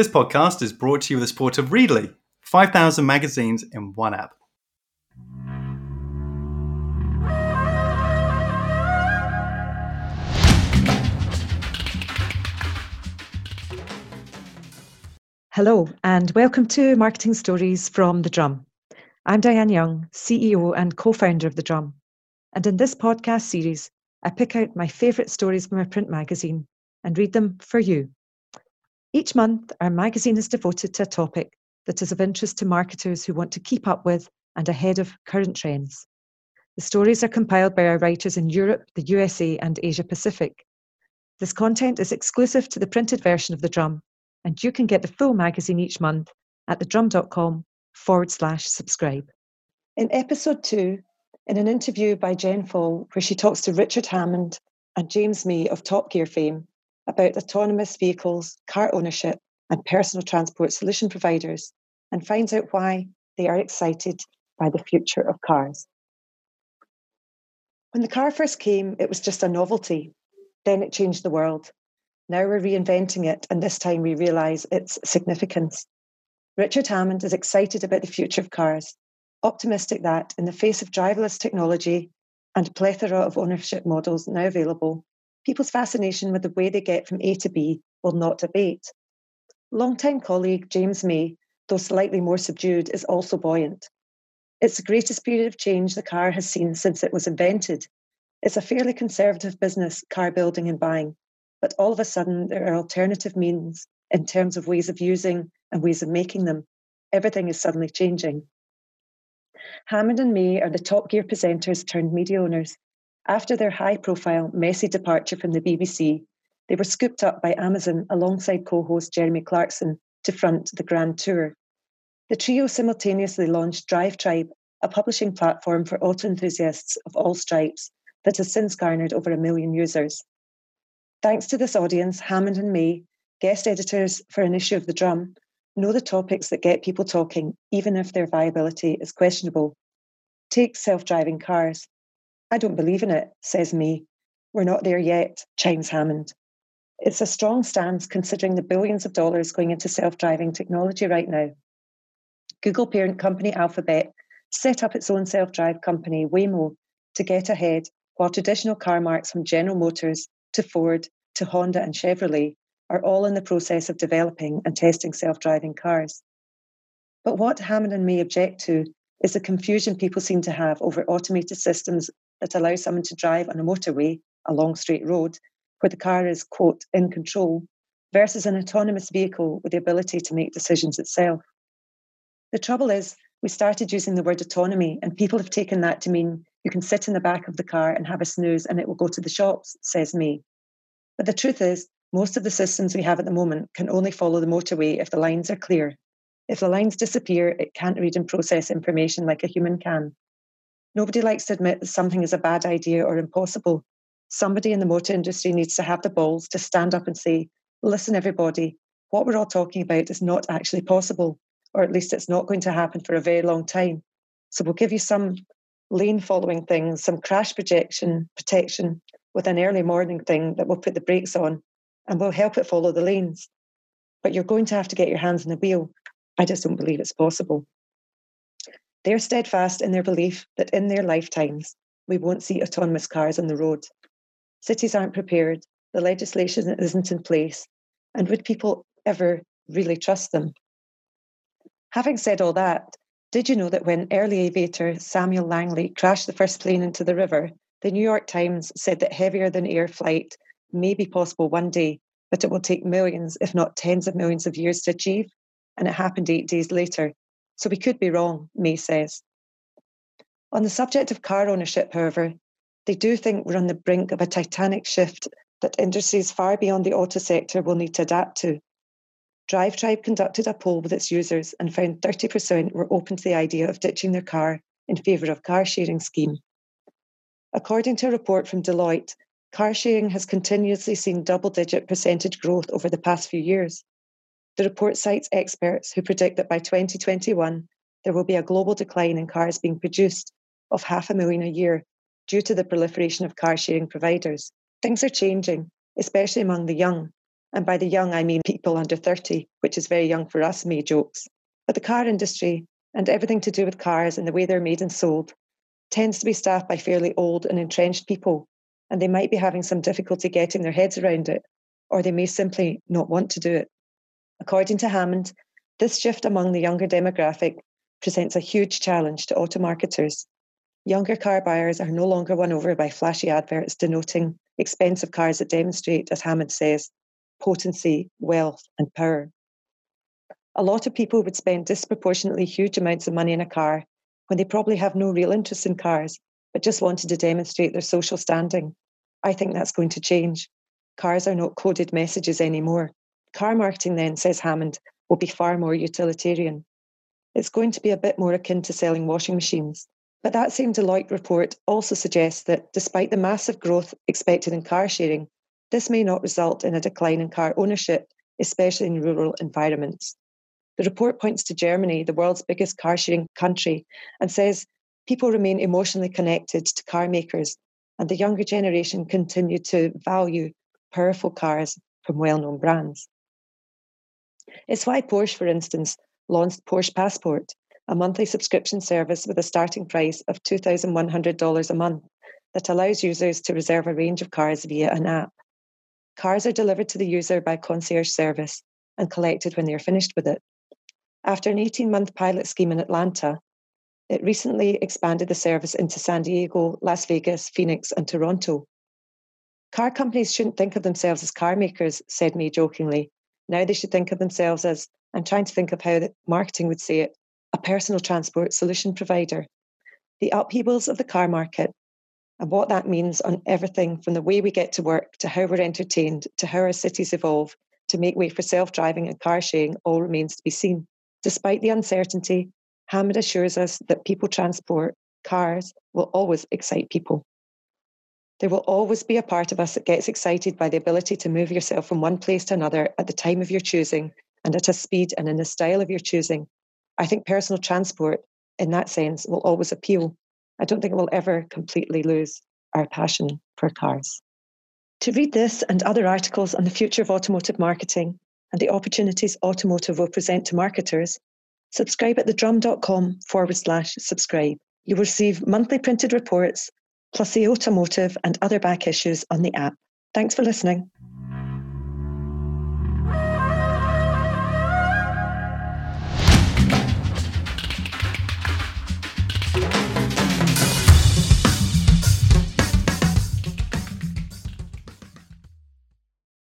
This podcast is brought to you with the support of Readly, 5,000 magazines in one app. Hello, and welcome to Marketing Stories from The Drum. I'm Diane Young, CEO and co founder of The Drum. And in this podcast series, I pick out my favourite stories from a print magazine and read them for you. Each month, our magazine is devoted to a topic that is of interest to marketers who want to keep up with and ahead of current trends. The stories are compiled by our writers in Europe, the USA, and Asia Pacific. This content is exclusive to the printed version of The Drum and you can get the full magazine each month at thedrum.com forward slash subscribe. In episode two, in an interview by Jen Faull, where she talks to Richard Hammond and James May of Top Gear fame about autonomous vehicles, car ownership, and personal transport solution providers, and finds out why they are excited by the future of cars. When the car first came, it was just a novelty. Then it changed the world. Now we're reinventing it, and this time we realise its significance. Richard Hammond is excited about the future of cars, optimistic that, in the face of driverless technology and plethora of ownership models now available, people's fascination with the way they get from A to B will not abate. Longtime colleague James May, though slightly more subdued, is also buoyant. It's the greatest period of change the car has seen since it was invented. It's a fairly conservative business, car building and buying, but all of a sudden, there are alternative means in terms of ways of using and ways of making them. Everything is suddenly changing. Hammond and May are the top gear presenters turned media owners. After their high profile, messy departure from the BBC, they were scooped up by Amazon alongside co host Jeremy Clarkson to front the Grand Tour. The trio simultaneously launched Drive Tribe, a publishing platform for auto enthusiasts of all stripes that has since garnered over a million users. Thanks to this audience, Hammond and May, guest editors for an issue of The Drum, know the topics that get people talking, even if their viability is questionable. Take self driving cars. I don't believe in it, says May. We're not there yet, chimes Hammond. It's a strong stance considering the billions of dollars going into self driving technology right now. Google parent company Alphabet set up its own self drive company, Waymo, to get ahead, while traditional car marques from General Motors to Ford to Honda and Chevrolet are all in the process of developing and testing self driving cars. But what Hammond and May object to is the confusion people seem to have over automated systems that allow someone to drive on a motorway, a long straight road, where the car is, quote, in control, versus an autonomous vehicle with the ability to make decisions itself. The trouble is, we started using the word autonomy, and people have taken that to mean you can sit in the back of the car and have a snooze and it will go to the shops, says May. But the truth is, most of the systems we have at the moment can only follow the motorway if the lines are clear. If the lines disappear, it can't read and process information like a human can. Nobody likes to admit that something is a bad idea or impossible. Somebody in the motor industry needs to have the balls to stand up and say, listen, everybody, what we're all talking about is not actually possible, or at least it's not going to happen for a very long time. So we'll give you some lane following things, some crash projection protection with an early morning thing that will put the brakes on and will help it follow the lanes. But you're going to have to get your hands on the wheel. I just don't believe it's possible. They're steadfast in their belief that in their lifetimes, we won't see autonomous cars on the road. Cities aren't prepared, the legislation isn't in place, and would people ever really trust them? Having said all that, did you know that when early aviator Samuel Langley crashed the first plane into the river, the New York Times said that heavier than air flight may be possible one day, but it will take millions, if not tens of millions of years to achieve? And it happened eight days later. So we could be wrong, May says. On the subject of car ownership, however, they do think we're on the brink of a titanic shift that industries far beyond the auto sector will need to adapt to. DriveTribe conducted a poll with its users and found 30% were open to the idea of ditching their car in favour of car sharing scheme. According to a report from Deloitte, car sharing has continuously seen double digit percentage growth over the past few years. The report cites experts who predict that by 2021, there will be a global decline in cars being produced of half a million a year due to the proliferation of car sharing providers. Things are changing, especially among the young, And by the young, I mean people under 30, which is very young for us, May jokes. But the car industry and everything to do with cars and the way they're made and sold tends to be staffed by fairly old and entrenched people, and they might be having some difficulty getting their heads around it, or they may simply not want to do it. According to Hammond, this shift among the younger demographic presents a huge challenge to auto marketers. Younger car buyers are no longer won over by flashy adverts denoting expensive cars that demonstrate, as Hammond says, potency, wealth, and power. A lot of people would spend disproportionately huge amounts of money in a car when they probably have no real interest in cars, but just wanted to demonstrate their social standing. I think that's going to change. Cars are not coded messages anymore. Car marketing, then, says Hammond, will be far more utilitarian. It's going to be a bit more akin to selling washing machines. But that same Deloitte report also suggests that despite the massive growth expected in car sharing, this may not result in a decline in car ownership, especially in rural environments. The report points to Germany, the world's biggest car sharing country, and says people remain emotionally connected to car makers, and the younger generation continue to value powerful cars from well known brands. It's why Porsche, for instance, launched Porsche Passport, a monthly subscription service with a starting price of $2,100 a month that allows users to reserve a range of cars via an app. Cars are delivered to the user by concierge service and collected when they are finished with it. After an 18 month pilot scheme in Atlanta, it recently expanded the service into San Diego, Las Vegas, Phoenix, and Toronto. Car companies shouldn't think of themselves as car makers, said May jokingly. Now they should think of themselves as, I'm trying to think of how the marketing would say it, a personal transport solution provider. The upheavals of the car market and what that means on everything from the way we get to work to how we're entertained to how our cities evolve to make way for self driving and car sharing all remains to be seen. Despite the uncertainty, Hammond assures us that people transport, cars, will always excite people. There will always be a part of us that gets excited by the ability to move yourself from one place to another at the time of your choosing and at a speed and in the style of your choosing. I think personal transport, in that sense, will always appeal. I don't think we'll ever completely lose our passion for cars. To read this and other articles on the future of automotive marketing and the opportunities automotive will present to marketers, subscribe at thedrum.com forward slash subscribe. You will receive monthly printed reports, plus the automotive and other back issues on the app. Thanks for listening.